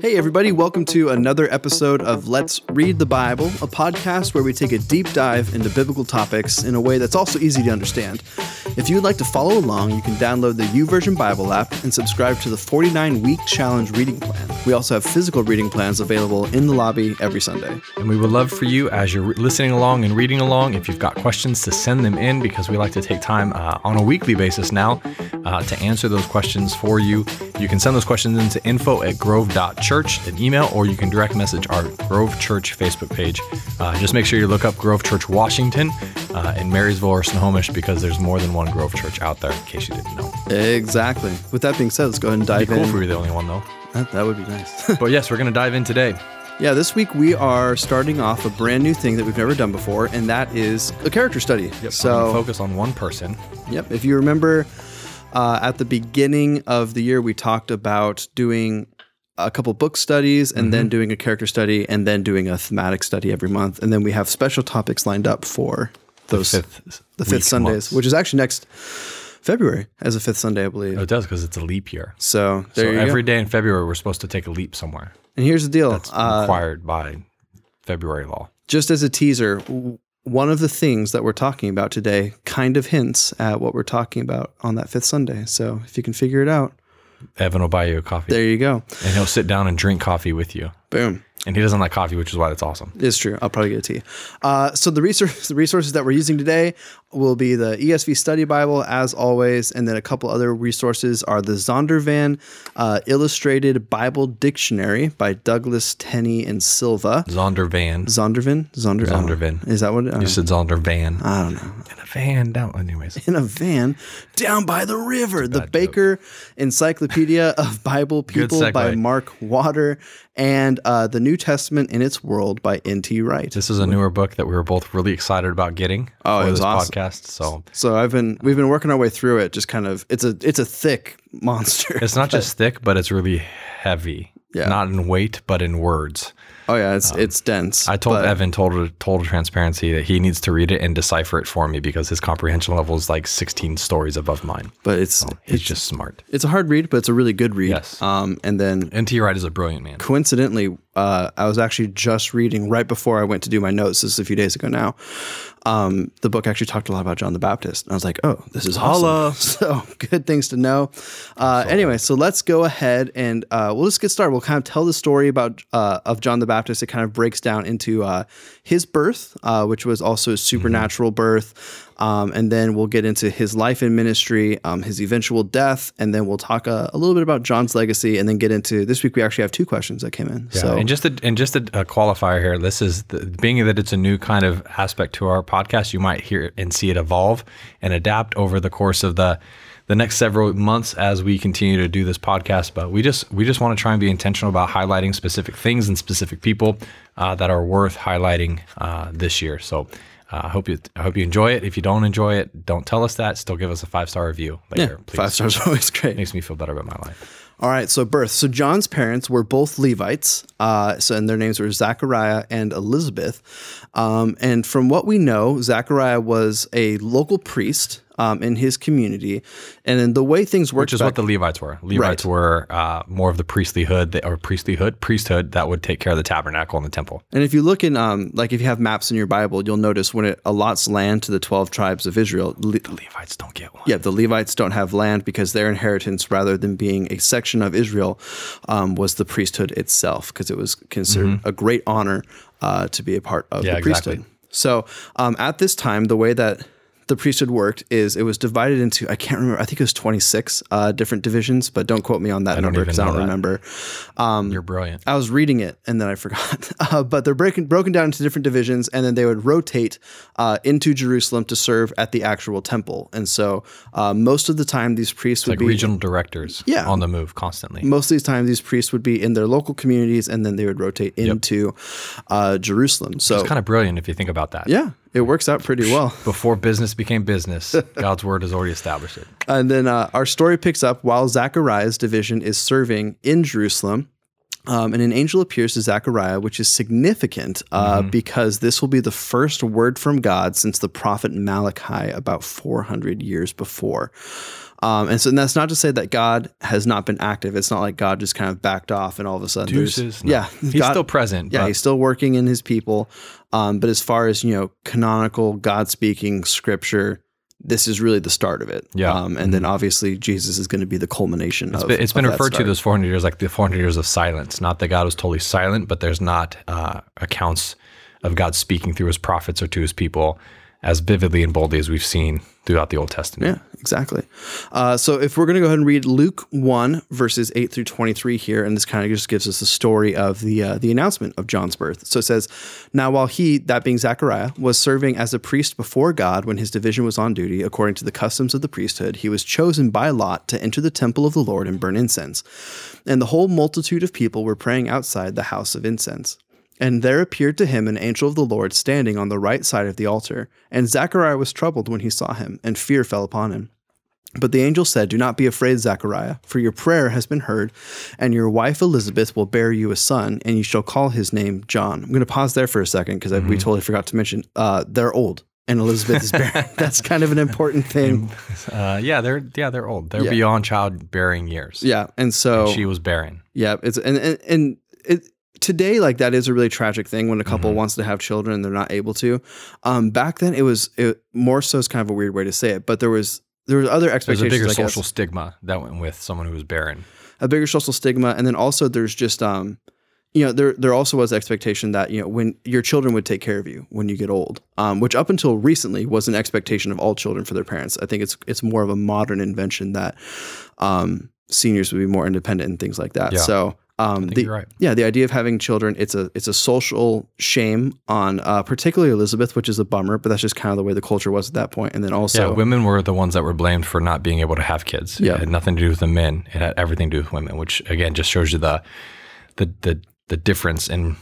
Hey, everybody, welcome to another episode of Let's Read the Bible, a podcast where we take a deep dive into biblical topics in a way that's also easy to understand. If you would like to follow along, you can download the YouVersion Bible app and subscribe to the 49 week challenge reading plan. We also have physical reading plans available in the lobby every Sunday. And we would love for you, as you're listening along and reading along, if you've got questions, to send them in because we like to take time uh, on a weekly basis now uh, to answer those questions for you. You can send those questions into info at grove.church, an email, or you can direct message our Grove Church Facebook page. Uh, just make sure you look up Grove Church Washington uh, in Marysville or Snohomish because there's more than one Grove Church out there, in case you didn't know. Exactly. With that being said, let's go ahead and It'd dive be cool in. if we were the only one, though. That, that would be nice. But yes, we're going to dive in today. yeah, this week we are starting off a brand new thing that we've never done before, and that is a character study. We're so, focus on one person. Yep. If you remember, uh, at the beginning of the year, we talked about doing a couple book studies and Mm-hmm. then doing a character study and then doing a thematic study every month. And then we have special topics lined up for those fifth the fifth Sundays, months. which is actually next February as a fifth Sunday, I believe. Oh, it does because it's a leap year. So there So every day in February, we're supposed to take a leap somewhere. And here's the deal. It's Uh, required by February law. just as a teaser, one of the things that we're talking about today kind of hints at what we're talking about on that fifth Sunday. So if you can figure it out, Evan will buy you a coffee, there you go. and he'll sit down and drink coffee with you. Boom. And he doesn't like coffee, which is why that's awesome. It's true. I'll probably get a tea. Uh, so the resource, the resources that we're using today will be the ESV Study Bible, as always, and then a couple other resources are the Zondervan uh, Illustrated Bible Dictionary by Douglas Tenney and Silva. Zondervan. Zondervan, Zonder. Zondervan. Is that what? it- You said Zondervan. I don't know. In a van down. Anyways, In a van down by the river. The Baker Encyclopedia of Bible People by. Mark Water, and uh, the New Testament in its World by N.T. Wright. this is a newer book that we were both really excited about getting Oh, for it was this awesome. podcast. So So I've been we've been working our way through it. Just kind of it's a it's a thick monster. it's not just thick, but it's really heavy. Yeah. Not in weight, but in words. oh yeah, it's it's dense. I told Evan total total transparency that he needs to read it and decipher it for me because his comprehension level is like 16 stories above mine. but it's He's it's just smart. it's a hard read, but it's a really good read. Yes. Um, and then N.T. Wright is a brilliant man. coincidentally, uh, I was actually just reading right before I went to do my notes. This is a few days ago now. Um, the book actually talked a lot about John the Baptist. And I was like, oh, this is awesome. Holla. So good things to know. Uh, anyway, so let's go ahead and uh, we'll just get started. We'll kind of tell the story about uh, of John the Baptist. It kind of breaks down into uh, his birth, uh, which was also a supernatural birth. Um, and then we'll get into his life and ministry, um, his eventual death, and then we'll talk uh, a little bit about John's legacy, and then get into this week. We actually have two questions that came in. Yeah, so and just a, and just a, a qualifier here. This is the, being that it's a new kind of aspect to our podcast. You might hear and see it evolve and adapt over the course of the the next several months as we continue to do this podcast. But we just we just want to try and be intentional about highlighting specific things and specific people uh, that are worth highlighting uh, this year. So. Uh, I hope you I hope you enjoy it. If you don't enjoy it, don't tell us that. Still give us a five star review later, please. five stars are always great. Makes me feel better about my life. All right, so birth. So John's parents were both Levites. Uh, so and their names were Zachariah and Elizabeth. Um, and from what we know, Zachariah was a local priest um, in his community. And then the way things worked, Which is back- what the Levites were. Levites Right. were uh, more of the priestlyhood that, or priestlyhood priesthood that would take care of the tabernacle and the temple. And if you look in, um, like if you have maps in your Bible, you'll notice when it allots land to the twelve tribes of Israel. Le- The Levites don't get one. yeah, the Levites don't have land because their inheritance, rather than being a section of Israel, um, was the priesthood itself, because it was considered a great honor uh, to be a part of Mm-hmm. Yeah, the priesthood. exactly. So um, at this time, the way that the priesthood worked is it was divided into I can't remember I think it was 26 uh, different divisions but don't quote me on that don't number even because I don't that. remember You're brilliant. I was reading it and then I forgot. Uh, but they're breaking broken down into different divisions, and then they would rotate uh, into Jerusalem to serve at the actual temple. And so uh, most of the time, these priests would Like be regional directors Yeah. on the move constantly. most of these times these priests would be in their local communities, and then they would rotate into uh, Jerusalem. So It's kind of brilliant if you think about that. yeah, it works out pretty well. Before business became business, God's word has already established it. And then uh, our story picks up while Zachariah's division is serving in Jerusalem. Um, and an angel appears to Zechariah, which is significant uh, because this will be the first word from God since the prophet Malachi about 400 years before. Um, and so and that's not to say that God has not been active. It's not like God just kind of backed off and all of a sudden, Deuces. No. yeah, He's God- still present. yeah, but he's still working in his people. Um, but as far as you know, canonical God speaking scripture, this is really the start of it. Yeah. Um, and then obviously Jesus is going to be the culmination It's of been, it's been referred to start. those 400 years like the 400 years of silence. Not that God was totally silent, but there's not uh, accounts of God speaking through his prophets or to his people as vividly and boldly as we've seen throughout the Old Testament. Yeah, exactly. Uh, so if we're going to go ahead and read Luke 1, verses 8 through 23 here, and this kind of just gives us the story of the uh, the announcement of John's birth. So it says, Now while he, that being Zechariah, was serving as a priest before God when his division was on duty, according to the customs of the priesthood, he was chosen by lot to enter the temple of the Lord and burn incense. And the whole multitude of people were praying outside the house of incense. And there appeared to him an angel of the Lord standing on the right side of the altar. And Zechariah was troubled when he saw him, and fear fell upon him. But the angel said, Do not be afraid, Zechariah, for your prayer has been heard, and your wife Elizabeth will bear you a son, and you shall call his name John. I'm going to pause there for a second because we totally forgot to mention uh, they're old, and Elizabeth is barren. That's kind of an important thing. Uh, yeah, they're yeah they're old. They're Yeah. beyond childbearing years. Yeah, and so She was barren. Yeah, it's and and, and it today like that is a really tragic thing when a couple Mm-hmm. wants to have children and they're not able to. Um, back then it was it, more so is kind of a weird way to say it, but there was there was other expectations. There's a bigger social stigma that went with someone who was barren. a bigger social stigma, and then also there's just um, you know, there there also was expectation that you know when your children would take care of you when you get old, um, which up until recently was an expectation of all children for their parents. I think it's it's more of a modern invention that um, seniors would be more independent and things like that. Yeah. So. Um, the, right. Yeah, the idea of having children, it's a it's a social shame on uh, particularly Elizabeth, which is a bummer, but that's just kind of the way the culture was at that point. And then also, yeah, women were the ones that were blamed for not being able to have kids. Yeah. It had nothing to do with the men. It had everything to do with women, which again just shows you the the the, the difference in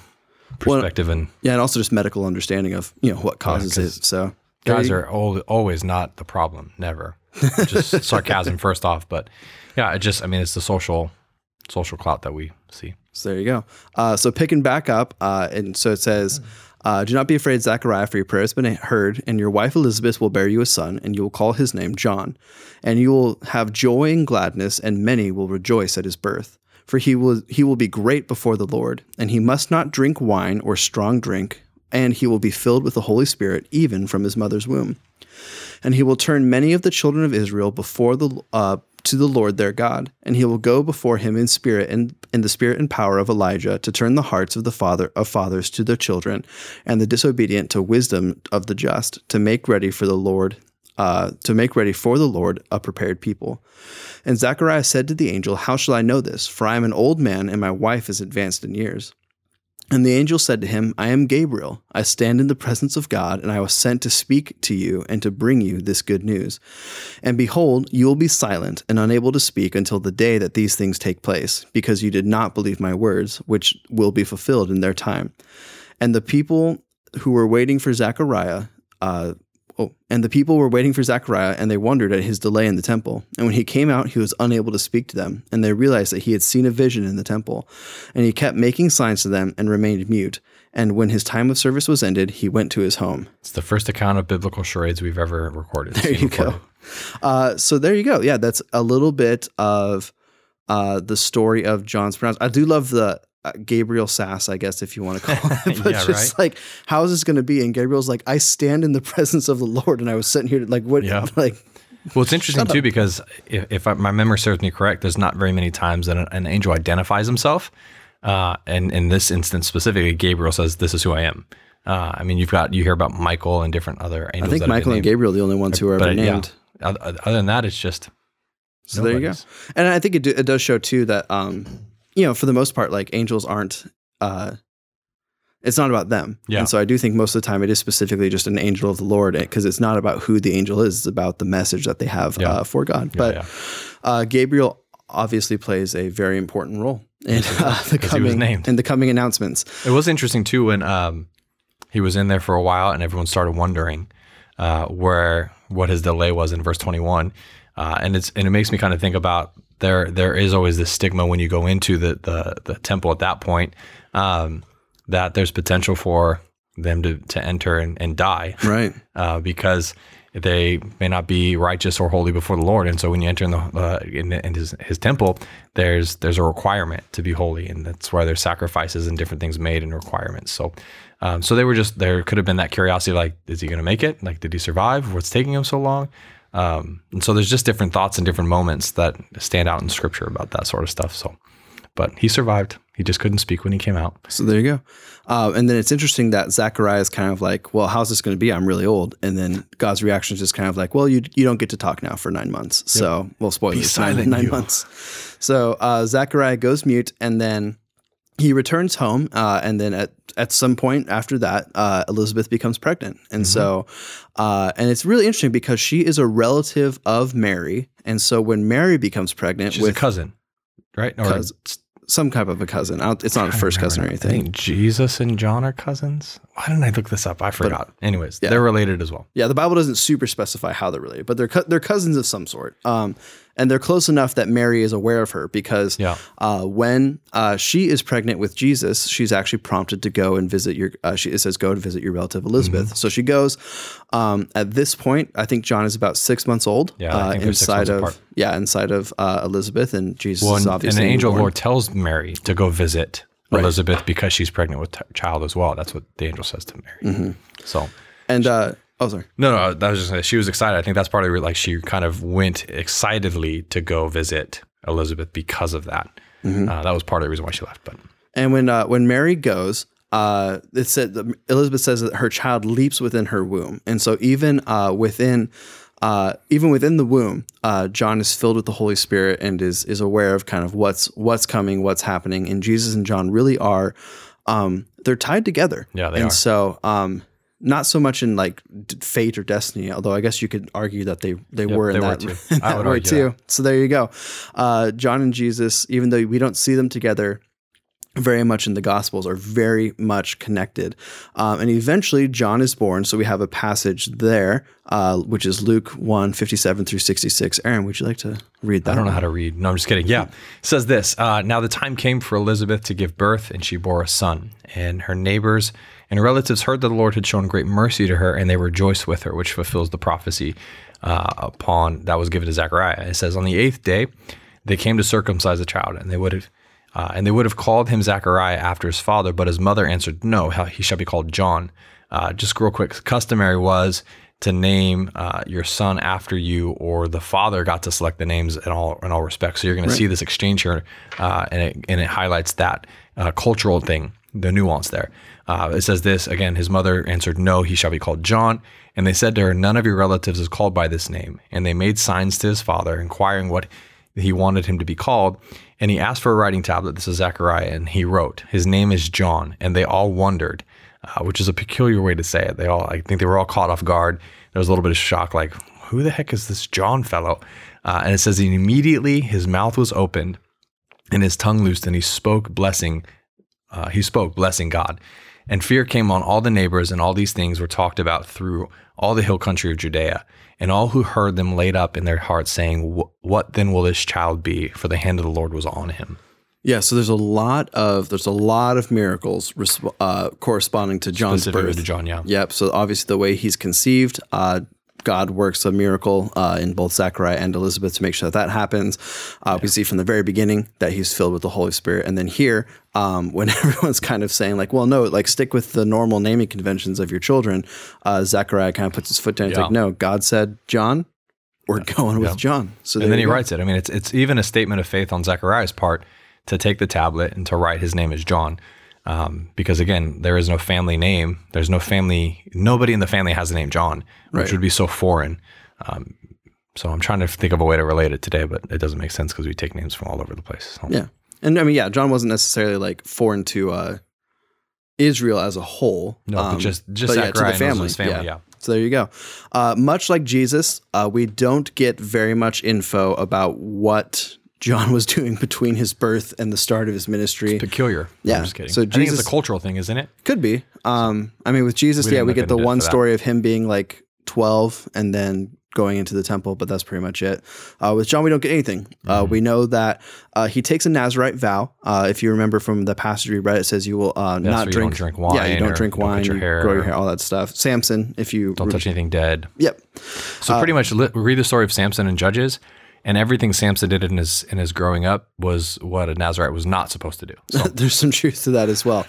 perspective and yeah, and also just medical understanding of you know what causes it. So guys you- are al- always not the problem. Never. Just sarcasm first off, but yeah, it just I mean it's the social social clout that we see. So there you go. Uh, so picking back up, uh, and so it says, uh, "Do not be afraid, Zechariah, for your prayer has been heard, and your wife Elizabeth will bear you a son, and you will call his name John, and you will have joy and gladness, and many will rejoice at his birth." For he will he will be great before the Lord, and he must not drink wine or strong drink, and he will be filled with the Holy Spirit even from his mother's womb and he will turn many of the children of Israel before the uh, to the Lord their God, and he will go before him in spirit and in the spirit and power of Elijah to turn the hearts of the father of fathers to their children, and the disobedient to wisdom of the just, to make ready for the Lord, uh, to make ready for the Lord a prepared people. And Zechariah said to the angel, How shall I know this? For I am an old man, and my wife is advanced in years. And the angel said to him, I am Gabriel. I stand in the presence of God, and I was sent to speak to you and to bring you this good news. And behold, you will be silent and unable to speak until the day that these things take place, because you did not believe my words, which will be fulfilled in their time. And the people who were waiting for Zechariah, uh, oh, and the people were waiting for Zechariah, and they wondered at his delay in the temple. And when he came out, he was unable to speak to them, and they realized that he had seen a vision in the temple. And he kept making signs to them and remained mute. And when his time of service was ended, he went to his home. It's the first account of biblical charades we've ever recorded. There you go. Uh, so there you go. Yeah, that's a little bit of uh, the story of John's pronounce. I do love the Gabriel sass, I guess, if you want to call it. But Yeah, just like, how is this going to be? And Gabriel's like, I stand in the presence of the Lord, and I was sitting here, like, what? Yeah. Like, Well, it's interesting too because if, if I, my memory serves me correct, there's not very many times that an, an angel identifies himself. Uh, and in this instance specifically, Gabriel says, "This is who I am." Uh, I mean, you've got you hear about Michael and different other angels. I think Michael and Gabriel are the only ones who are ever but yeah, named. other, other than that, it's just So there you go. And I think it, do, it does show too that, um, you know, for the most part, like angels aren't. Uh, it's not about them. Yeah. And so I do think most of the time it is specifically just an angel of the Lord because it's not about who the angel is. It's about the message that they have Yeah. uh, for God. but yeah. Uh, Gabriel obviously plays a very important role in uh, the coming in the coming announcements. It was interesting too when um, he was in there for a while and everyone started wondering uh, where what his delay was in verse 21. Uh, and it's and it makes me kind of think about there there is always this stigma when you go into the the, the temple at that point um, that there's potential for them to, to enter and, and die Right. uh, because they may not be righteous or holy before the Lord. And so when you enter in the uh, in, in his, his temple, there's there's a requirement to be holy, and that's why there's sacrifices and different things made and requirements. So. Um, so they were just there. Could have been that curiosity, like, is he going to make it? Like, did he survive? What's taking him so long? Um, and so there's just different thoughts and different moments that stand out in Scripture about that sort of stuff. So, but he survived. He just couldn't speak when he came out. So there you go. Uh, and then it's interesting that Zachariah is kind of like, well, how's this going to be? I'm really old. And then God's reaction is just kind of like, well, you you don't get to talk now for nine months. So we'll spoil you. Nine, nine months. So uh, Zachariah goes mute and then he returns home. Uh, and then at, at some point after that, uh, Elizabeth becomes pregnant. And so, uh, and it's really interesting because she is a relative of Mary. And so when Mary becomes pregnant She's with a cousin, right? Or cous- some type of a cousin, it's not a first cousin or I anything. think Jesus and John are cousins. Why didn't I look this up? I forgot. Anyways, they're related as well. Yeah, the Bible doesn't super specify how they're related, but they're cou- they're cousins of some sort. Um, and they're close enough that Mary is aware of her because Yeah. uh, when uh, she is pregnant with Jesus, she's actually prompted to go and visit your. Uh, she it says go and visit your relative Elizabeth. Mm-hmm. So she goes. Um, at this point, I think John is about six months old. Yeah, uh, think they're six inside of apart. yeah, inside of uh, Elizabeth and Jesus Well, is and, and an angel. Lord tells Mary to go visit Elizabeth because she's pregnant with a child as well. That's what the angel says to Mary. Mm-hmm. So And uh, oh, sorry. No, no, that was just she was excited. I think that's part of. Like she kind of went excitedly to go visit Elizabeth because of that. Mm-hmm. Uh, that was part of the reason why she left. But And when uh, when Mary goes, uh, it said Elizabeth says that her child leaps within her womb, and so even uh, within uh, even within the womb, uh, John is filled with the Holy Spirit and is is aware of kind of what's what's coming, what's happening, and Jesus and John really are um, they're tied together. Yeah, they and are. so. Um, not so much in like fate or destiny, although I guess you could argue that they they were in they were that, too. in I that would were argue too. So there you go. Uh, John and Jesus, even though we don't see them together, very much in the Gospels are very much connected. Um, and eventually, John is born. So we have a passage there, uh, which is Luke 1 57 through 66. Aaron, would you like to read that? I don't know how to read. No, I'm just kidding. Yeah. It says this uh, Now the time came for Elizabeth to give birth, and she bore a son. And her neighbors and her relatives heard that the Lord had shown great mercy to her, and they rejoiced with her, which fulfills the prophecy uh, upon that was given to Zechariah. It says, On the eighth day, they came to circumcise the child, and they would have. Uh, and they would have called him Zechariah after his father, but his mother answered, No, he shall be called John. Uh, just real quick, customary was to name uh, your son after you, or the father got to select the names in all in all respects. So you're going to see this exchange here, uh, and it and it highlights that uh, cultural thing, the nuance there. Uh, it says this again. His mother answered, "No, he shall be called John." And they said to her, "None of your relatives is called by this name." And they made signs to his father, inquiring what he wanted him to be called. And he asked for a writing tablet. This is Zechariah, and he wrote, "His name is John." And they all wondered uh, which is a peculiar way to say it. They all, I think they were all caught off guard. There was a little bit of shock, like, who the heck is this John fellow? Uh, and it says, and immediately his mouth was opened and his tongue loosed, and he spoke blessing. Uh, he spoke blessing God. And fear came on all the neighbors, and all these things were talked about through all the hill country of Judea. And all who heard them laid up in their hearts, saying, What then will this child be? For the hand of the Lord was on him. Yeah, so there's a lot of there's a lot of miracles resp- uh, corresponding to John's birth. to John, yeah. Yep. So obviously the way he's conceived, uh, God works a miracle uh, in both Zachariah and Elizabeth to make sure that that happens. Uh, We see from the very beginning that he's filled with the Holy Spirit, and then here, um, when everyone's kind of saying like, "Well, no, like stick with the normal naming conventions of your children," uh, Zachariah kind of puts his foot down. He's Yeah. like, "No, God said John, we're going with John." So And then he go. writes it. I mean, it's it's even a statement of faith on Zechariah's part to take the tablet and to write his name as John, um, because again, there is no family name. There's no family. Nobody in the family has the name John, which Right. would be so foreign. Um, so I'm trying to think of a way to relate it today, but it doesn't make sense because we take names from all over the place. So. Yeah. And I mean, yeah, John wasn't necessarily like foreign to uh, Israel as a whole. No, but um, just just but yeah, to the family, family. yeah. Yeah. So there you go. Uh, much like Jesus, uh, we don't get very much info about what John was doing between his birth and the start of his ministry. Peculiar. Yeah, I'm just kidding. so I think it's Jesus- a cultural thing, isn't it? Could be. Um, I mean, with Jesus, We yeah, we get the one story of him being like 12 and then going into the temple, but that's pretty much it. Uh, with John, we don't get anything. Uh, Mm-hmm. we know that uh, he takes a Nazarite vow. Uh, if you remember from the passage we read, it says you will uh, not so drink, don't drink wine Yeah, you don't drink don't wine, your you hair grow your hair, all that stuff. Samson, if you Don't touch anything dead. Yep. So pretty much li- read the story of Samson and Judges, and everything Samson did in his in his growing up was what a Nazarite was not supposed to do. So There's some truth to that as well.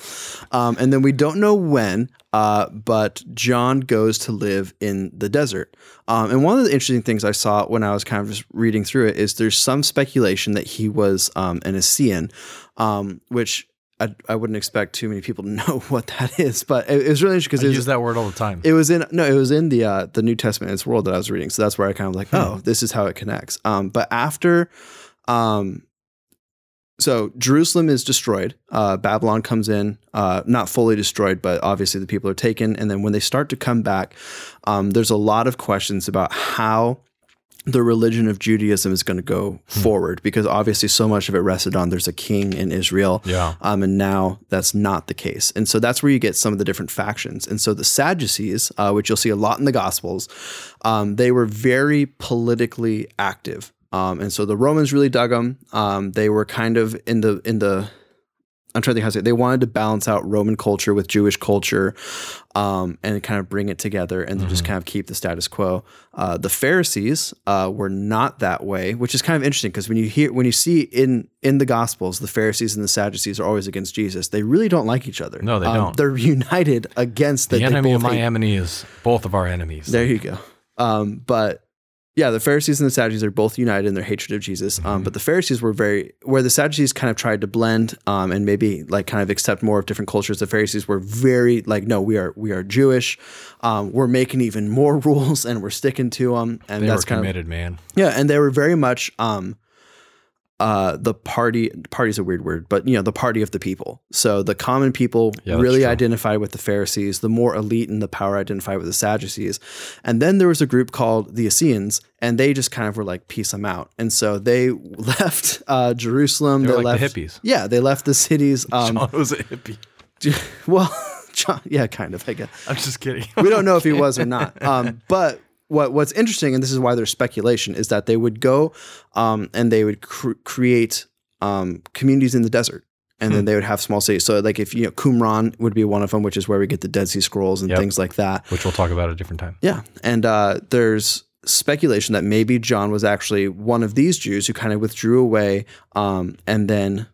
Um, and then we don't know when, uh, but John goes to live in the desert. Um, and one of the interesting things I saw when I was kind of just reading through it is there's some speculation that he was um, an Essene, um, which I, I wouldn't expect too many people to know what that is. But it, it was really interesting because I use that word all the time. it was in no, it was in the uh, the New Testament its world that I was reading. So that's where I kind of like, oh, this is how it connects. Um, but after, um, so Jerusalem is destroyed. Uh, Babylon comes in, uh, not fully destroyed, but obviously the people are taken. And then when they start to come back, um, there's a lot of questions about how the religion of Judaism is going to go forward because obviously so much of it rested on there's a king in Israel. Yeah. Um, and now that's not the case. And so that's where you get some of the different factions. And so the Sadducees, uh, which you'll see a lot in the Gospels, um, they were very politically active. Um, and so the Romans really dug them. Um, they were kind of in the in the I'm trying to think how to say it. They wanted to balance out Roman culture with Jewish culture, um, and kind of bring it together, and just kind of keep the status quo. Uh, the Pharisees uh, were not that way, which is kind of interesting because when you hear when you see in in the Gospels, the Pharisees and the Sadducees are always against Jesus. They really don't like each other. No, they Um, don't. They're united against the they enemy of my hate enemy is both of our enemies. there you go. Um, but yeah, the Pharisees and the Sadducees are both united in their hatred of Jesus. Mm-hmm. Um, but the Pharisees were very, where the Sadducees kind of tried to blend um, and maybe like kind of accept more of different cultures. The Pharisees were very like, no, we are we are Jewish. Um, we're making even more rules and we're sticking to them. And they that's were kind of committed, man. yeah, and they were very much um uh the party party's a weird word, but you know, the party of the people. So the common people Yeah, really identified with the Pharisees, the more elite in the power identified with the Sadducees. And then there was a group called the Essenes, and they just kind of were like, peace them out. And so they left uh Jerusalem. They were like left the hippies. Yeah, they left the cities. Um John was a hippie. well John, yeah, kind of, I guess I'm just kidding. we don't know if he was or not. Um, but what what's interesting, and this is why there's speculation, is that they would go um, and they would cr- create um, communities in the desert. And Hmm. then they would have small cities. So, like, if you know, Qumran would be one of them, which is where we get the Dead Sea Scrolls and Yep. things like that. Which we'll talk about at a different time. Yeah. And uh, there's speculation that maybe John was actually one of these Jews who kind of withdrew away um, and then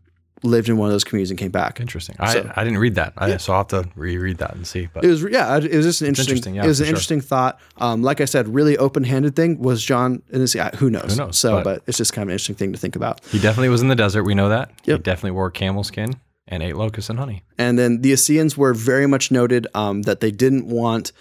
lived in one of those communities and came back. Interesting. I, So- I didn't read that. I, So I'll have to reread that and see. But It was yeah, it was just an interesting. interesting, yeah, it was an sure. interesting thought. Um, like I said, really open-handed thing was John and his yeah, who knows? Who knows, So, but- but, it's just kind of an interesting thing to think about. he definitely was in the desert. We know that. He definitely wore camel skin and ate locusts and honey. And then the Essenes were very much noted um, that they didn't want.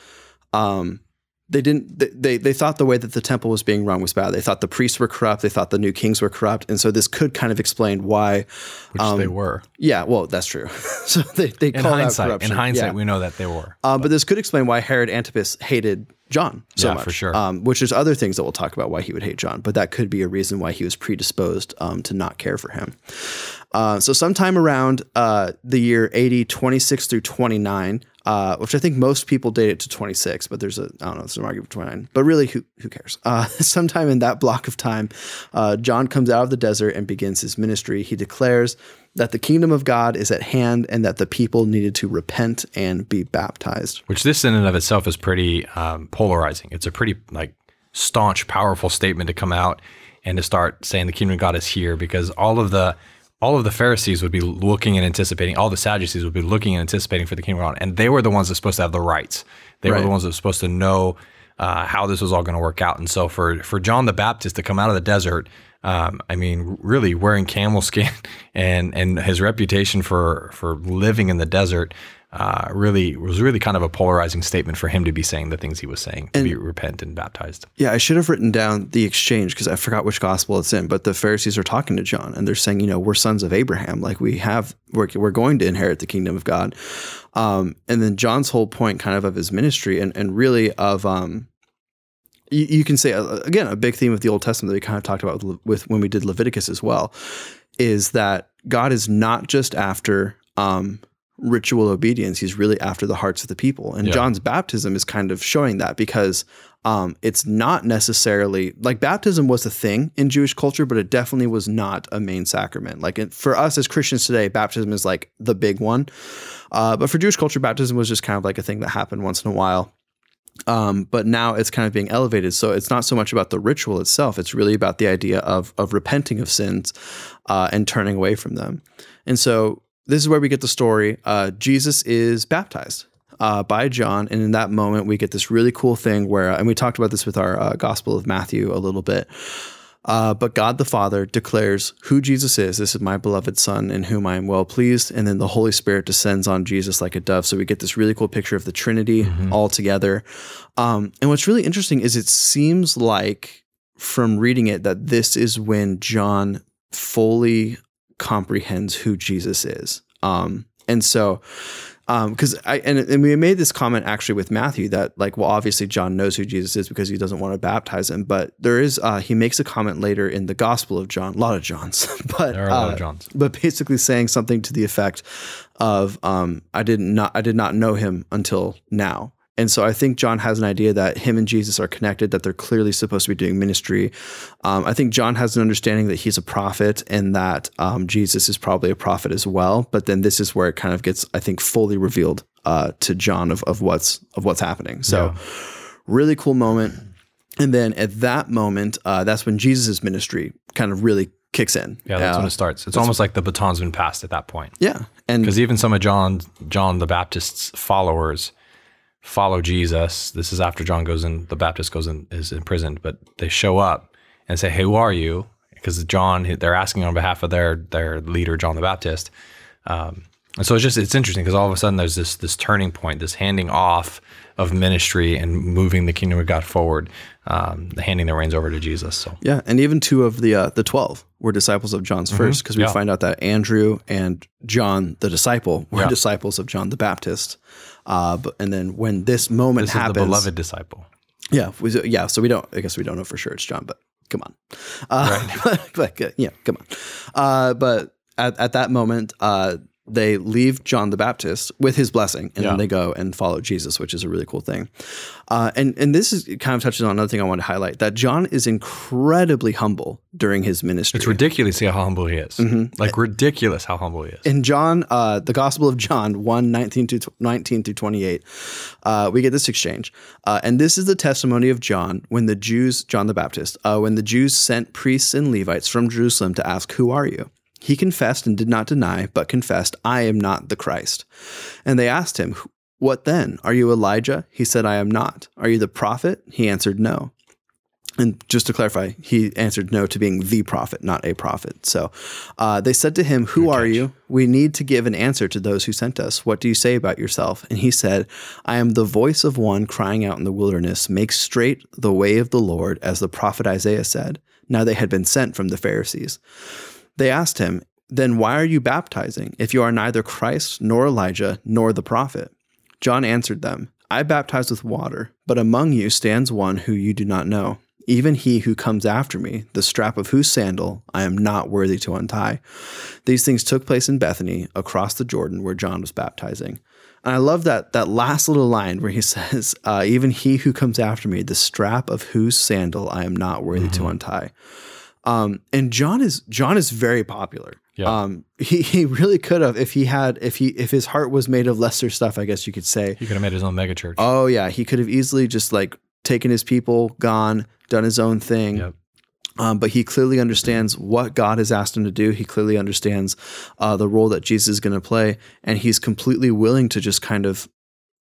Um, they didn't. They, they thought the way that the temple was being run was bad. They thought the priests were corrupt. They thought the new kings were corrupt, and so this could kind of explain why. Which they were. Yeah, well, that's true. so they they In call out hindsight, in hindsight, Yeah. we know that they were. Um, but this could explain why Herod Antipas hated John so Yeah, much. for sure. Um, which there's other things that we'll talk about why he would hate John, but that could be a reason why he was predisposed um, to not care for him. Uh, so sometime around uh, the year 80, 26 through 29, uh, which I think most people date it to 26, but there's a, I don't know, an argument for 29, but really who, who cares? Uh, sometime in that block of time, uh, John comes out of the desert and begins his ministry. He declares that the kingdom of God is at hand and that the people needed to repent and be baptized. Which this in and of itself is pretty um, polarizing. It's a pretty like staunch, powerful statement to come out and to start saying the kingdom of God is here because all of the all of the Pharisees would be looking and anticipating, all the Sadducees would be looking and anticipating for the kingdom of God, and they were the ones that were supposed to have the rights. They were the ones that were supposed to know uh, how this was all going to work out. And so for for John the Baptist to come out of the desert, um, I mean, really wearing camel skin and and his reputation for for living in the desert uh, really was really kind of a polarizing statement for him to be saying the things he was saying to be repent and baptized. Yeah, I should have written down the exchange because I forgot which gospel it's in. But the Pharisees are talking to John and they're saying, you know, we're sons of Abraham. Like we have, we're, we're going to inherit the kingdom of God. Um, and then John's whole point, kind of, of his ministry and and really of um, you, you can say uh, again a big theme of the Old Testament that we kind of talked about with, with when we did Leviticus as well, is that God is not just after um, ritual obedience; He's really after the hearts of the people. And Yeah. John's baptism is kind of showing that because um, it's not necessarily like baptism was a thing in Jewish culture, but it definitely was not a main sacrament. Like it, for us as Christians today, baptism is like the big one. Uh, but for Jewish culture, baptism was just kind of like a thing that happened once in a while. Um, but now it's kind of being elevated. So it's not so much about the ritual itself. It's really about the idea of of repenting of sins uh, and turning away from them. And so this is where we get the story. Uh, Jesus is baptized uh, by John, and in that moment we get this really cool thing where, and we talked about this with our uh, Gospel of Matthew a little bit. Uh, but God the Father declares who Jesus is. This is my beloved Son in whom I am well pleased. And then the Holy Spirit descends on Jesus like a dove. So we get this really cool picture of the Trinity Mm-hmm. all together. Um, and what's really interesting is it seems like from reading it that this is when John fully comprehends who Jesus is. Um, and so, because I and, and we made this comment actually with Matthew that like well obviously John knows who Jesus is because he doesn't want to baptize him but there is uh, he makes a comment later in the Gospel of John a lot of Johns but There are a lot uh, of Johns. but basically saying something to the effect of um, I did not I did not know him until now. And so I think John has an idea that him and Jesus are connected, that they're clearly supposed to be doing ministry. Um, I think John has an understanding that he's a prophet and that um, Jesus is probably a prophet as well. But then this is where it kind of gets, I think, fully revealed uh, to John of, of what's of what's happening. So really cool moment. And then at that moment, uh, that's when Jesus' ministry kind of really kicks in. Yeah, that's Uh, when it starts. It's almost like the baton's been passed at that point. yeah. And Because even some of John John the Baptist's followers follow Jesus. This is after John goes in, the Baptist goes in, is imprisoned, but they show up and say, "Hey, who are you?" Because John, they're asking on behalf of their their leader, John the Baptist. Um, and so it's just it's interesting because all of a sudden there's this this turning point, this handing off of ministry and moving the kingdom of God forward, um, handing the reins over to Jesus. So Yeah, and even two of the uh, the twelve were disciples of John's first, because we Mm-hmm. Yeah. find out that Andrew and John the disciple were Yeah. disciples of John the Baptist. Uh, but, and then when this moment this is happens, the beloved disciple. yeah, we, yeah. So we don't. I guess we don't know for sure it's John, but come on, uh, but, but, uh, yeah, come on. Uh, but at, at that moment, uh, they leave John the Baptist with his blessing, and Yeah. then they go and follow Jesus, which is a really cool thing. Uh, and and this is kind of touches on another thing I want to highlight that John is incredibly humble during his ministry. It's ridiculous how humble he is. Mm-hmm. Like ridiculous how humble he is. in John, uh, the Gospel of John 1 19 to, 19 to 28, uh, we get this exchange. Uh, and this is the testimony of John when the Jews, John the Baptist, uh, when the Jews sent priests and Levites from Jerusalem to ask, Who are you? He confessed and did not deny, but confessed, I am not the Christ. And they asked him, What then? Are you Elijah? He said, I am not. Are you the prophet? He answered, No. And just to clarify, he answered no to being the prophet, not a prophet. So uh, they said to him, Who are you? We need to give an answer to those who sent us. What do you say about yourself? And he said, I am the voice of one crying out in the wilderness, Make straight the way of the Lord, as the prophet Isaiah said. Now they had been sent from the Pharisees. They asked him, Then why are you baptizing, if you are neither Christ, nor Elijah, nor the prophet? John answered them, I baptize with water, but among you stands one who you do not know, even he who comes after me, the strap of whose sandal I am not worthy to untie. These things took place in Bethany, across the Jordan, where John was baptizing. And I love that that last little line where he says, uh, "Even he who comes after me, the strap of whose sandal I am not worthy to untie." Um, and John is John is very popular. Yeah. Um, he he really could have if he had if he if his heart was made of lesser stuff. I guess you could say. He could have made his own megachurch. Oh yeah, he could have easily just like taken his people, gone, done his own thing. Yep. Um, but he clearly understands what God has asked him to do. He clearly understands uh, the role that Jesus is going to play, and he's completely willing to just kind of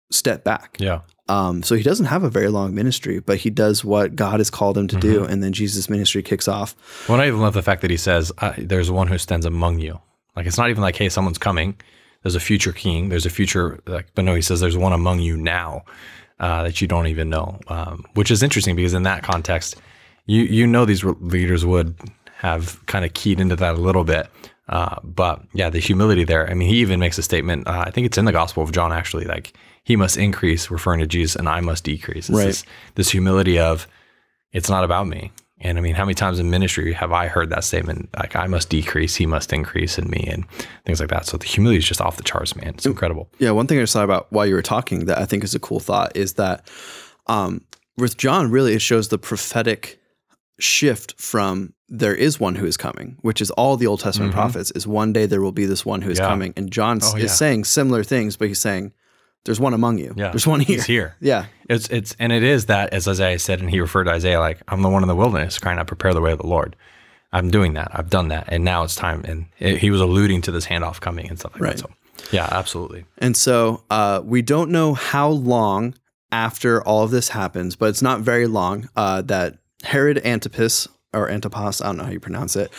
step back. yeah. Um, so he doesn't have a very long ministry, but he does what God has called him to Mm-hmm. do, and then Jesus' ministry kicks off. Well, I even love the fact that he says, "There's one who stands among you." Like it's not even like, "Hey, someone's coming." There's a future king. There's a future, like, but no, he says, "There's one among you now uh, that you don't even know," um, which is interesting because in that context, you you know these leaders would have kind of keyed into that a little bit. Uh, but yeah, the humility there. I mean, he even makes a statement. Uh, I think it's in the Gospel of John actually. Like he must increase, referring to Jesus, and I must decrease. It's Right. This, this humility of it's not about me. And I mean, how many times in ministry have I heard that statement? Like, I must decrease, he must increase in me, and things like that. So the humility is just off the charts, man. It's incredible. Yeah, one thing I just thought about while you were talking that I think is a cool thought is that um, with John, really, it shows the prophetic shift from there is one who is coming, which is all the Old Testament prophets, is one day there will be this one who is Mm-hmm. Yeah. coming. And John Oh, is yeah. saying similar things, but he's saying, there's one among you. Yeah. There's one here. He's here. Yeah. It's it's and it is that as Isaiah said, and he referred to Isaiah like, "I'm the one in the wilderness crying out, prepare the way of the Lord." I'm doing that. I've done that, and now it's time. And it, he was alluding to this handoff coming and stuff like Right. that. So, yeah, absolutely. And so uh, we don't know how long after all of this happens, but it's not very long uh, that Herod Antipas, or Antipas, I don't know how you pronounce it,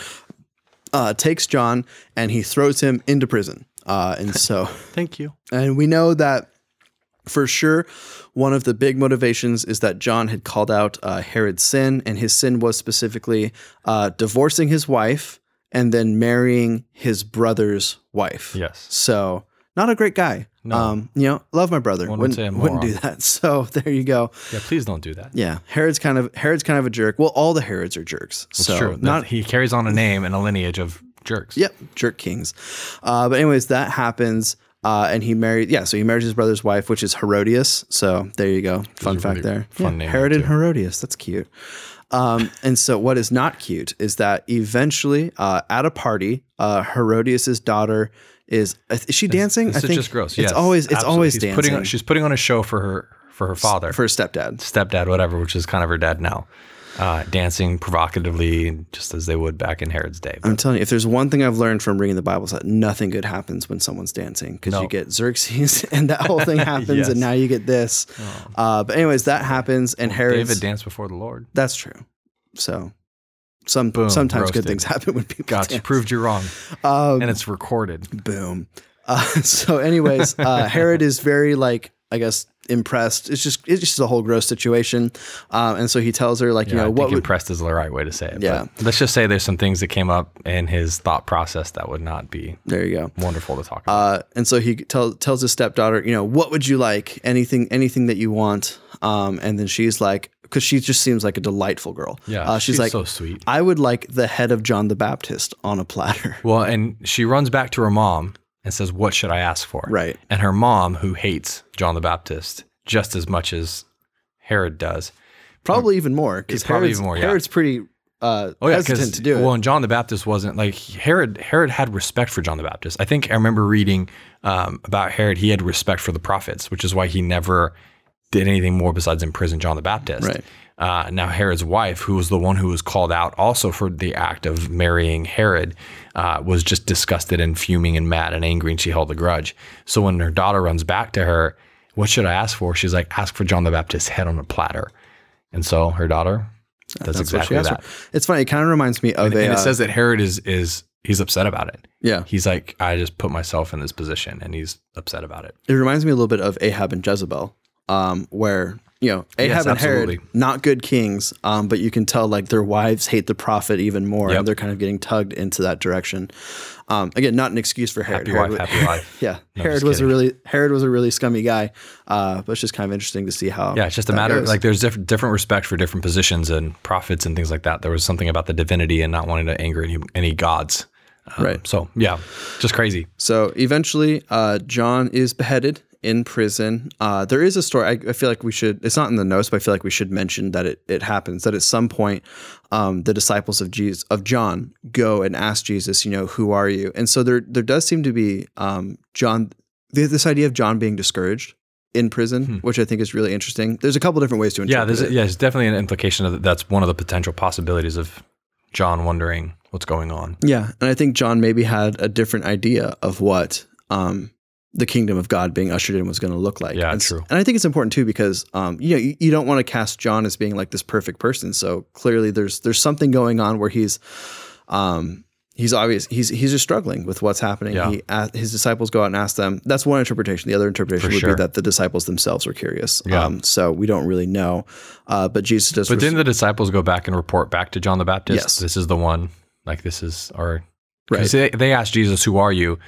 uh, takes John and he throws him into prison. Uh, and so, Thank you. and we know that for sure, one of the big motivations is that John had called out uh, Herod's sin, and his sin was specifically uh, divorcing his wife and then marrying his brother's wife. Yes. So not a great guy. No. Um, you know, love my brother. One would wouldn't wouldn't do that. So there you go. Yeah, please don't do that. Yeah, Herod's kind of Herod's kind of a jerk. Well, all the Herods are jerks. It's so true. Not he carries on a name and a lineage of jerks. Yep, jerk kings. Uh, but anyways, that happens. Uh, and he married, yeah, so he marries his brother's wife, which is Herodias. So there you go. Fun fact really there. fun Yeah, name Herod and. Herodias. That's cute. Um, and so what is not cute is that eventually uh, at a party, uh, Herodias's daughter is, is she dancing? I is think just gross. It's Yes, always, it's absolutely. always He's dancing Putting on, she's putting on a show for her for her father, for her stepdad. stepdad, whatever, which is kind of her dad now, uh, dancing provocatively, just as they would back in Herod's day. But I'm telling you, if there's one thing I've learned from reading the Bible, is that nothing good happens when someone's dancing because No. you get Xerxes and that whole thing happens, Yes. and now you get this. Uh, but anyways, that happens, and Herod. David danced before the Lord. That's true. So, some Boom, sometimes good things happen when people Gotcha. dance. Proved you wrong, Um, and it's recorded. boom. Uh, so, anyways, uh, Herod is very like I guess impressed. It's just it's just a whole gross situation, um, and so he tells her like you know I what would impressed is the right way to say it. Yeah. Let's just say there's some things that came up in his thought process that would not be there you go. wonderful to talk about. Uh, and so he tell, tells his stepdaughter, you know, what would you like? Anything, anything that you want. Um, and then she's like, because she just seems like a delightful girl. yeah, uh, she's, like, so sweet. I would like the head of John the Baptist on a platter. Well, and she runs back to her mom and says, "What should I ask for?" Right. And her mom, who hates John the Baptist just as much as Herod does, Probably even more because probably even more, yeah. Herod's pretty uh, Oh yeah, hesitant to do it. well, and John the Baptist wasn't like Herod. Herod had respect for John the Baptist. I think I remember reading um, about Herod. He had respect for the prophets, which is why he never did anything more besides imprison John the Baptist. Right. Uh, now Herod's wife, who was the one who was called out also for the act of marrying Herod, uh, was just disgusted and fuming and mad and angry, and she held a grudge. So when her daughter runs back to her, what should I ask for? She's like, ask for John the Baptist's head on a platter. And so her daughter does That's exactly that. for. It's funny. It kind of reminds me of And, a. and it uh, says that Herod is is he's upset about it. yeah, He's like, I just put myself in this position, and he's upset about it. it reminds me a little bit of Ahab and Jezebel, um, where you know Ahab Yes, and Herod not good kings, um, but you can tell like their wives hate the prophet even more, Yep. and they're kind of getting tugged into that direction. Um, again, not an excuse for Herod. Happy Herod wife, happy life. yeah, No, Herod was a really Herod was a really scummy guy, uh, but it's just kind of interesting to see how. Yeah, it's just a matter goes. like there's different different respect for different positions and prophets and things like that. There was something about the divinity and not wanting to anger any, any gods. Um, Right. So yeah, just crazy. So eventually, uh, John is beheaded in prison. Uh, there is a story. I, I feel like we should. It's not in the notes, but I feel like we should mention that it it happens. That at some point, um, the disciples of Jesus of John go and ask Jesus, you know, who are you? And so there there does seem to be um, John. This idea of John being discouraged in prison, which I think is really interesting. There's a couple different ways to interpret Hmm. Yeah, there's it. yeah, there's definitely an implication of that. That's one of the potential possibilities of John wondering what's going on. Yeah, and I think John maybe had a different idea of what um, the kingdom of God being ushered in was going to look like. Yeah, and, true. And I think it's important too because um, you know you, you don't want to cast John as being like this perfect person. So clearly there's there's something going on where he's um, he's obvious he's he's just struggling with what's happening. Yeah. He a his disciples go out and ask them. That's one interpretation. The other interpretation For would sure. be that the disciples themselves were curious. Yeah. Um, so we don't really know. Uh, but Jesus does. But res- didn't the disciples go back and report back to John the Baptist? Yes. This is the one. Like this is our. Right. They, they asked Jesus, "Who are you?"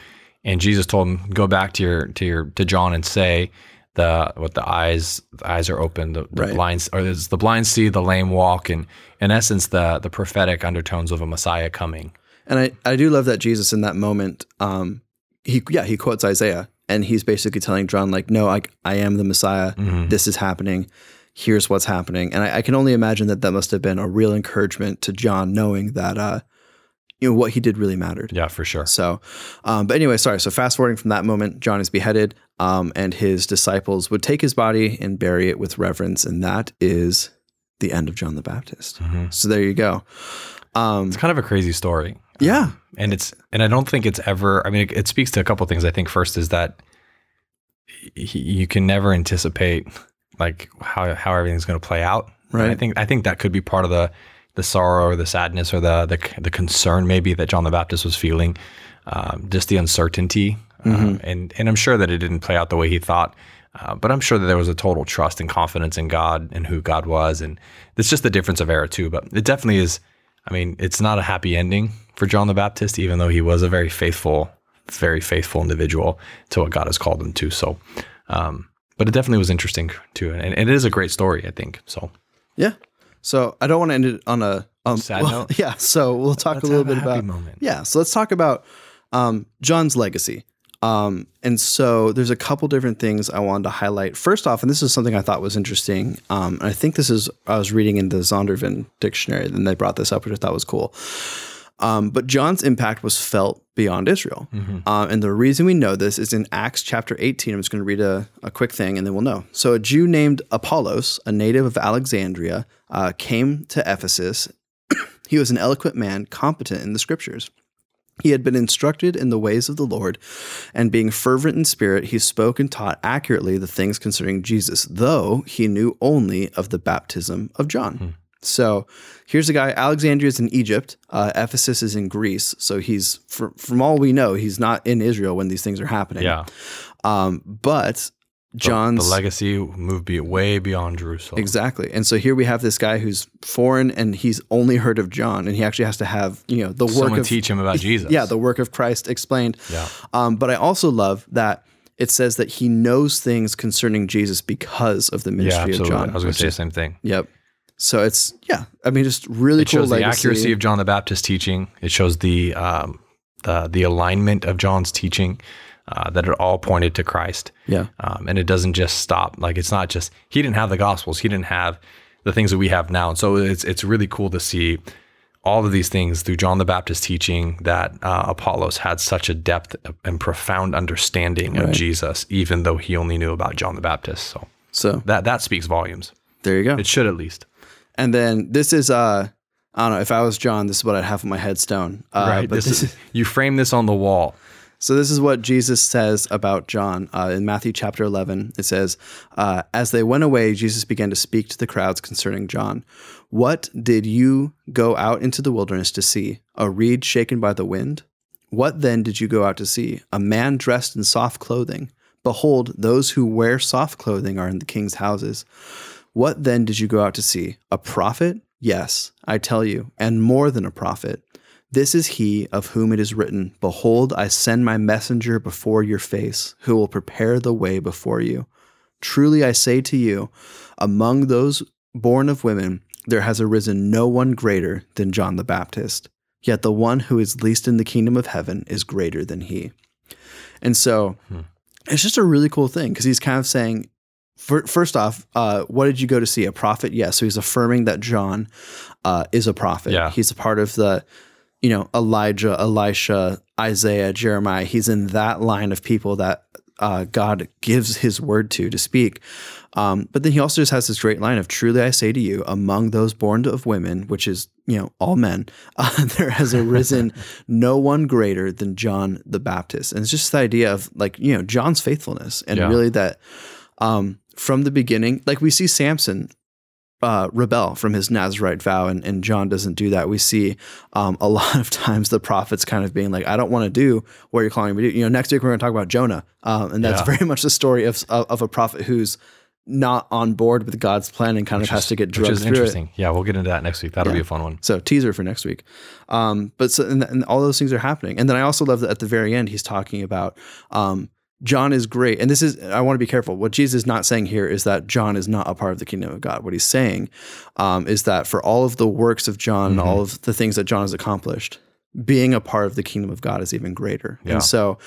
And Jesus told him, "Go back to your to your to John and say." The what the eyes the eyes are open the, the Right. blind or it's the blind see the lame walk and in essence the the prophetic undertones of a Messiah coming And I, I do love that Jesus in that moment, um, he yeah he quotes Isaiah and he's basically telling John like, no, I I am the Messiah. Mm-hmm. This is happening. Here's what's happening. And I, I can only imagine that that must have been a real encouragement to John, knowing that uh, you know what he did really mattered. Yeah, for sure. So, um, but anyway, sorry. So fast forwarding from that moment, John is beheaded, um, and his disciples would take his body and bury it with reverence, and that is the end of John the Baptist. Mhm. So there you go. Um, It's kind of a crazy story. yeah, and it's and I don't think it's ever. I mean, it, it speaks to a couple of things. I think first is that y- you can never anticipate like how how everything's going to play out. And I Right. think I think that could be part of the the sorrow or the sadness or the the, the concern maybe that John the Baptist was feeling, um, just the uncertainty. Um, and and I'm sure that it didn't play out the way he thought. Uh, but I'm sure that there was a total trust and confidence in God and who God was, and it's just the difference of era too. But it definitely is. I mean, it's not a happy ending for John the Baptist, even though he was a very faithful, very faithful individual to what God has called him to. So, um, but it definitely was interesting too, and, and it is a great story, I think. So, yeah. So I don't want to end it on a um, Sad well, note? Yeah. So we'll talk Let's a little have a bit happy about moment. Yeah. So let's talk about um, John's legacy. Um, and so there's a couple different things I wanted to highlight. First off, and this is something I thought was interesting. Um, and I think this is I was reading in the Zondervan dictionary, and they brought this up, which I thought was cool. Um, but John's impact was felt beyond Israel. Um, and the reason we know this is in Acts chapter 18. I'm just going to read a, a quick thing and then we'll know. So, a Jew named Apollos, a native of Alexandria, uh, came to Ephesus. he was an eloquent man, competent in the scriptures. He had been instructed in the ways of the Lord, and being fervent in spirit, he spoke and taught accurately the things concerning Jesus, though he knew only of the baptism of John. So here's a guy. Alexandria is in Egypt. Uh, Ephesus is in Greece. So he's, from, from all we know, he's not in Israel when these things are happening. yeah, Um, but John's the legacy moved be way beyond Jerusalem. Exactly. And so here we have this guy who's foreign and he's only heard of John and he actually has to have, you know, the work Someone of teach him about Jesus. Yeah, the work of Christ explained. Yeah. Um, but I also love that it says that he knows things concerning Jesus because of the yeah, ministry of. John. I was going to say the same thing. Yep. So it's yeah, I mean just really It cool shows the accuracy of John the Baptist teaching. It shows the um, the the alignment of John's teaching. Uh, that it all pointed to Christ. Yeah. Um, and it doesn't just stop. Like it's not just he didn't have the Gospels. He didn't have the things that we have now. And so it's it's really cool to see all of these things through John the Baptist teaching that uh, Apollos had such a depth and profound understanding of Jesus, even though he only knew about John the Baptist. So So that that speaks volumes. there you go. It should at least. And then this is uh I don't know, if I was John, this is what I'd have on my headstone. Uh, right. but This, this is, you frame this on the wall. So this is what Jesus says about John uh, in Matthew chapter 11. It says, uh, "As they went away, Jesus began to speak to the crowds concerning John. What did you go out into the wilderness to see? A reed shaken by the wind? What then did you go out to see? A man dressed in soft clothing? Behold, those who wear soft clothing are in the king's houses. What then did you go out to see? A prophet? Yes, I tell you, and more than a prophet." This is he of whom it is written, Behold, I send my messenger before your face, who will prepare the way before you. Truly I say to you, among those born of women, there has arisen no one greater than John the Baptist. Yet the one who is least in the kingdom of heaven is greater than he. And so hmm. it's just a really cool thing because he's kind of saying, fir- first off, uh, what did you go to see? A prophet? Yes. So he's affirming that John uh, is a prophet. Yeah. He's a part of the, you know, Elijah, Elisha, Isaiah, Jeremiah. He's in that line of people that uh, God gives his word to to speak. Um, but then he also just has this great line of truly I say to you, among those born of women, which is, you know, all men, uh, there has arisen no one greater than John the Baptist. And it's just the idea of like, you know, John's faithfulness and Yeah. really that um, from the beginning, like we see Samson uh, rebel from his Nazarite vow, and, and John doesn't do that. We see um, a lot of times the prophets kind of being like, I don't want to do what you're calling me to do. You know, next week we're going to talk about Jonah. Um, and that's Yeah. very much the story of, of, of a prophet who's not on board with God's plan and kind of has to get Which drugged is through it. interesting. Yeah, we'll get into that next week. That'll Yeah. be a fun one. So teaser for next week. Um, but so and, and all those things are happening. And then I also love that at the very end he's talking about um, John is great. And this is I want to be careful. What Jesus is not saying here is that John is not a part of the kingdom of God. What he's saying um, is that for all of the works of John and all of the things that John has accomplished, being a part of the kingdom of God is even greater. Yeah. And so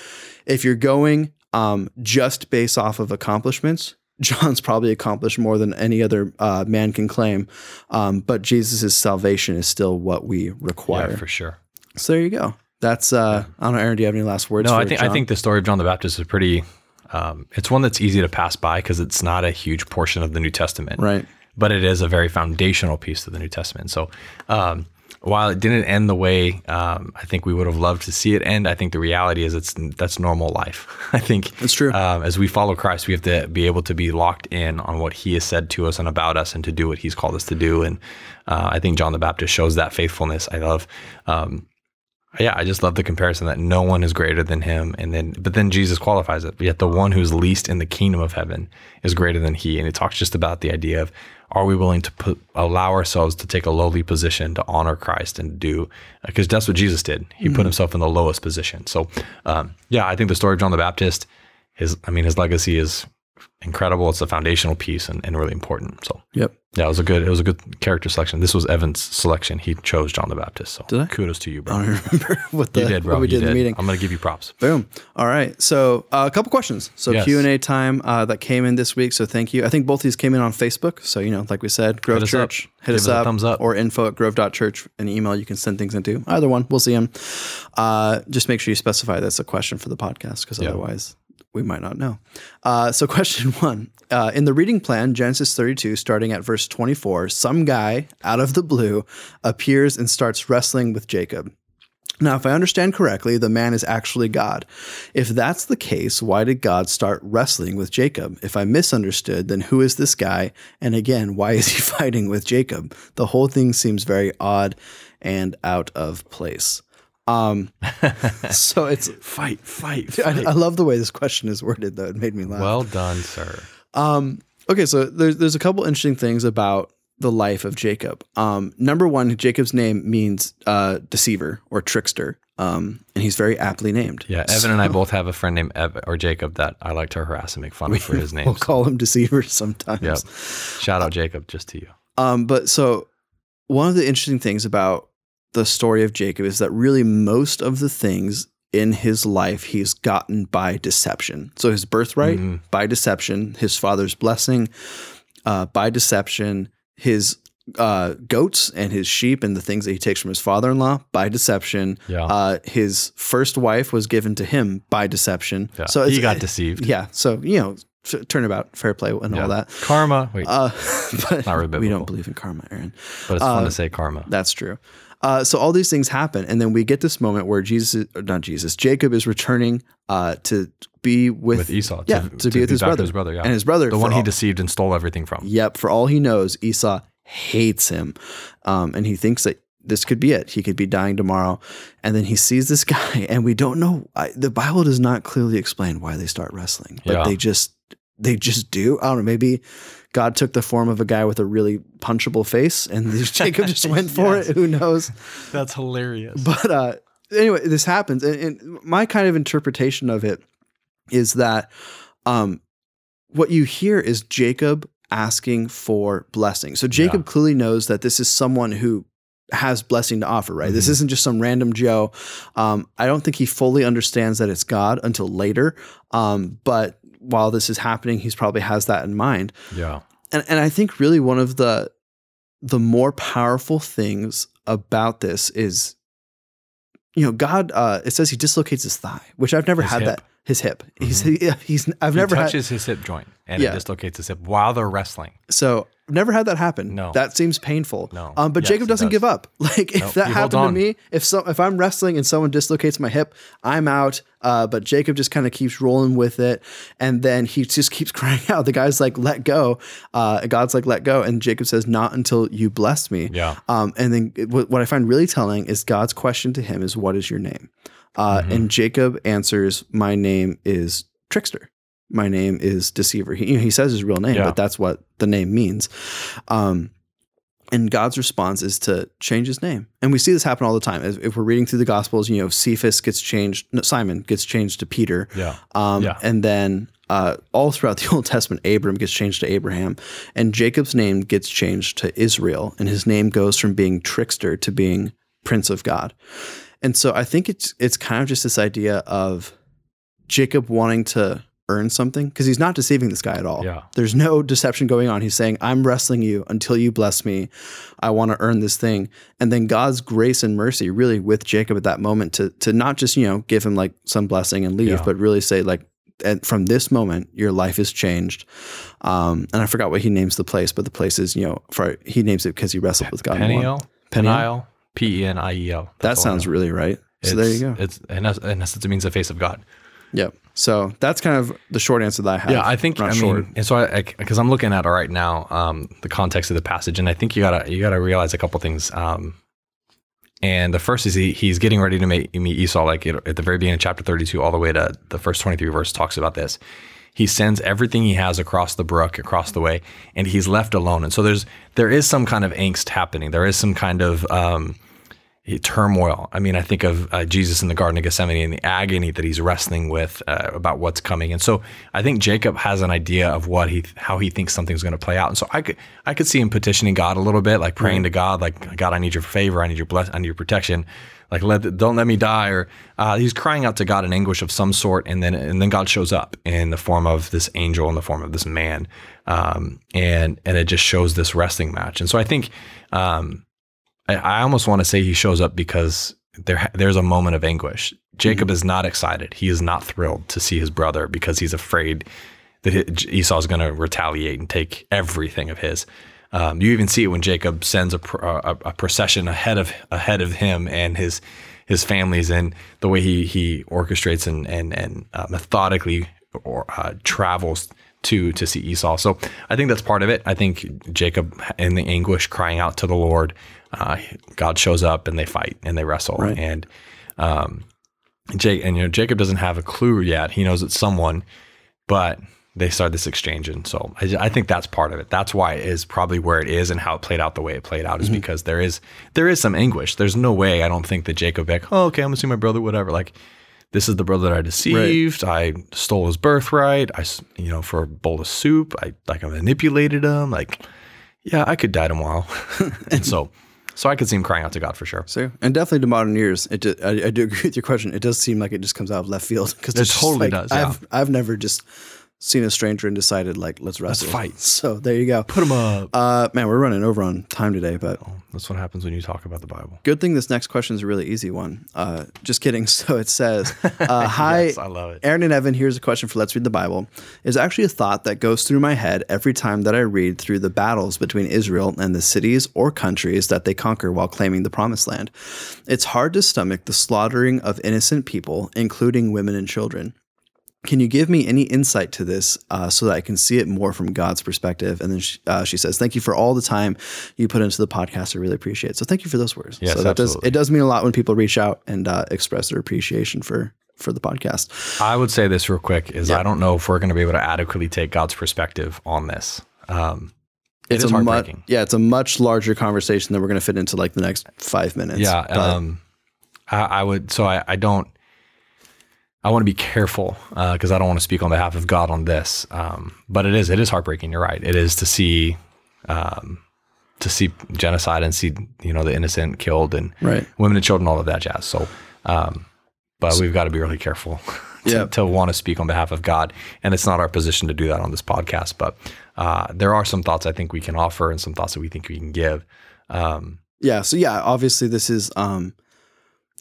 if you're going um, just based off of accomplishments, John's probably accomplished more than any other uh, man can claim. Um, but Jesus' salvation is still what we require. Yeah, for sure. So there you go. That's uh, I don't know, Aaron. Do you have any last words? No, I think I think the story of John the Baptist is pretty. Um, it's one that's easy to pass by because it's not a huge portion of the New Testament, right. but it is a very foundational piece of the New Testament. So, um, while it didn't end the way um, I think we would have loved to see it end, I think the reality is it's that's normal life. I think That's true. Um, as we follow Christ, we have to be able to be locked in on what He has said to us and about us, and to do what He's called us to do. And uh, I think John the Baptist shows that faithfulness. I love. Um, yeah, I just love the comparison that no one is greater than him, and then but then Jesus qualifies it. Yet the one who's least in the kingdom of heaven is greater than he, and it talks just about the idea of are we willing to put allow ourselves to take a lowly position to honor Christ and do because that's what Jesus did. He put himself in the lowest position. So um, yeah, I think the story of John the Baptist, his I mean his legacy is incredible. It's a foundational piece and, and really important. So Yep. Yeah, it was a good it was a good character selection. This was Evan's selection. He chose John the Baptist. So Did I? kudos to you, bro. I don't remember what the You did, bro. what we You did in the meeting. I'm going to give you props. Boom. All right. So uh, a couple questions. So Yes. Q and A time uh, that came in this week. So thank you. I think both these came in on Facebook. So you know, like we said, Grove Hit up. Church, hit Give us us a up, thumbs up. or info at grove.church, an email you can send things into. Either one, we'll see them. Uh, just make sure you specify that's a question for the podcast because otherwise we might not know. Uh, so question one. Uh, in the reading plan, Genesis 32, starting at verse 24, some guy out of the blue appears and starts wrestling with Jacob. Now, if I understand correctly, the man is actually God. If that's the case, why did God start wrestling with Jacob? If I misunderstood, then who is this guy? And again, why is he fighting with Jacob? The whole thing seems very odd and out of place. Um, so it's Fight, fight, I, I love the way this question is worded, though. It made me laugh. Well done, sir. Um, okay, so there's there's a couple interesting things about the life of Jacob. Um, number one, Jacob's name means uh, deceiver or trickster, um, and he's very aptly named. Yeah, Evan and I both have a friend named Ev or Jacob that I like to harass and make fun of for his name. We'll call him deceiver sometimes. Yep. Shout out Jacob just to you. Um, but so one of the interesting things about the story of Jacob is that really most of the things in his life he's gotten by deception. So his birthright Mhm. by deception, his father's blessing uh, by deception, his uh, goats and his sheep and the things that he takes from his father-in-law by deception. Yeah. Uh, his first wife was given to him by deception. yeah. So he got deceived. Yeah. So you know, f- turnabout, fair play, and Yeah. all that. Karma. Wait, Uh, but Not really we don't believe in karma, Aaron. but it's fun uh, to say karma. That's true. Uh, so all these things happen, and then we get this moment where Jesus, not Jesus, Jacob is returning uh, to be with, With Esau. yeah, to be with his brother. his brother. Yeah. and his brother, the one he deceived and stole everything from. Yep, for all he knows, Esau hates him, um, and he thinks that this could be it. He could be dying tomorrow, and then he sees this guy, and we don't know. I, the Bible does not clearly explain why they start wrestling, but Yeah. they just they just do. I don't know. Maybe God took the form of a guy with a really punchable face, and Jacob just went for Yes. it. Who knows? That's hilarious. But uh, anyway, this happens, and, and my kind of interpretation of it is that um, what you hear is Jacob asking for blessing. So Jacob clearly knows that this is someone who has blessing to offer, right? This Mhm. isn't just some random Joe. Um, I don't think he fully understands that it's God until later. Um, but while this is happening, he's probably has that in mind yeah. and and I think really one of the the more powerful things about this is you know God uh it says he dislocates his thigh which I've never His had hip. that his hip he's he, he's I've he never had touches his hip joint and Yeah. it dislocates his hip while they're wrestling. so never had that happen No. that seems painful No. um but Yes, Jacob doesn't does. give up like if Nope, that happened to me if so if I'm wrestling and someone dislocates my hip I'm out uh but Jacob just kind of keeps rolling with it and then he just keeps crying out the guy's like let go uh God's like let go and Jacob says not until you bless me Yeah. Um, and then what, I find really telling is God's question to him is, "What is your name?" Uh, Mhm. And Jacob answers, "My name is trickster. My name is deceiver." He, you know, he says his real name, Yeah. but that's what the name means. Um, and God's response is to change his name, and we see this happen all the time. If, if we're reading through the Gospels, you know, Cephas gets changed, no, Simon gets changed to Peter. Yeah. Um, Yeah. And then uh, all throughout the Old Testament, Abram gets changed to Abraham, and Jacob's name gets changed to Israel, and his name goes from being trickster to being Prince of God. And so I think it's it's kind of just this idea of Jacob wanting to earn something because he's not deceiving this guy at all. Yeah. There's no deception going on. He's saying, I'm wrestling you until you bless me. I want to earn this thing. And then God's grace and mercy really with Jacob at that moment to to not just, you know, give him like some blessing and leave, Yeah. but really say like and from this moment, your life is changed. Um, and I forgot what he names the place, but the place is, you know, for he names it because he wrestled with God. Peniel, Peniel? Peniel, P E N I E L. That sounds really right. So there you go. It's in essence, it means the face of God. Yep. So that's kind of the short answer that I have. Yeah, I think I short. mean, and so I because I'm looking at it right now, um, the context of the passage, and I think you gotta you gotta realize a couple things. Um, and the first is he, he's getting ready to meet, meet Esau, like at the very beginning of chapter 32, all the way to the first 23 verse talks about this. He sends everything he has across the brook, across the way, and he's left alone. And so there's there is some kind of angst happening. There is some kind of um, turmoil. I mean, I think of uh, Jesus in the Garden of Gethsemane and the agony that he's wrestling with uh, about what's coming. And so I think Jacob has an idea of what he how he thinks something's going to play out. And so I could I could see him petitioning God a little bit, like praying to God, like God, I need your favor, I need your bless, I need your protection. Like let don't let me die, or uh, he's crying out to God in anguish of some sort, and then and then God shows up in the form of this angel, in the form of this man, um, and and it just shows this wrestling match. And so I think um, I, I almost want to say he shows up because there there's a moment of anguish. Jacob is not excited. He is not thrilled to see his brother because he's afraid that Esau is going to retaliate and take everything of his. Um, you even see it when Jacob sends a, a, a procession ahead of ahead of him and his his families, and the way he he orchestrates and and and uh, methodically or uh, travels to to see Esau. So I think that's part of it. I think Jacob in the anguish crying out to the Lord, uh, God shows up and they fight and they wrestle Right. and um, Jake and you know Jacob doesn't have a clue yet. He knows it's someone, but they start this exchange, and so I, I think that's part of it. That's why it is probably where it is and how it played out the way it played out is because there is there is some anguish. There's no way I don't think that Jacob like, oh okay, I'm gonna see my brother, whatever. Like this is the brother that I deceived. I stole his birthright. I you know for a bowl of soup. I like I manipulated him. Like yeah, I could die tomorrow, and so so I could see him crying out to God for sure. So, and definitely to modern ears, it do, I, I do agree with your question. It does seem like it just comes out of left field because It totally does, yeah. I've I've never just seen a stranger and decided like let's wrestle, Let's fight. So there you go. Put him up. Uh, man, we're running over on time today, but That's what happens when you talk about the Bible. good thing this next question is a really easy one. Uh, just kidding. So it says, uh, "Hi, Yes, I love it. Aaron and Evan. Here's a question for Let's Read the Bible. Is actually a thought that goes through my head every time that I read through the battles between Israel and the cities or countries that they conquer while claiming the Promised Land. It's hard to stomach the slaughtering of innocent people, including women and children." Can you give me any insight to this uh, so that I can see it more from God's perspective? And then she, uh, she says, "Thank you for all the time you put into the podcast. I really appreciate it. So thank you for those words. Yes, so that does it does mean a lot when people reach out and uh, express their appreciation for for the podcast. I would say this real quick is I don't know if we're going to be able to adequately take God's perspective on this. Um, it It's is a mu- heartbreaking. yeah, it's a much larger conversation that we're going to fit into like the next five minutes. yeah. Um, I, I would, so I, I don't, I want to be careful because I don't want to speak on behalf of God on this. Um, but it is, it is heartbreaking. You're right. It is to see, um, to see genocide and see, you know, the innocent killed and right. women and children, all of that jazz. So, um, but we've got to be really careful to, Yeah. to want to speak on behalf of God. And it's not our position to do that on this podcast. But uh, there are some thoughts I think we can offer and some thoughts that we think we can give. Um, Yeah. So yeah, obviously this is um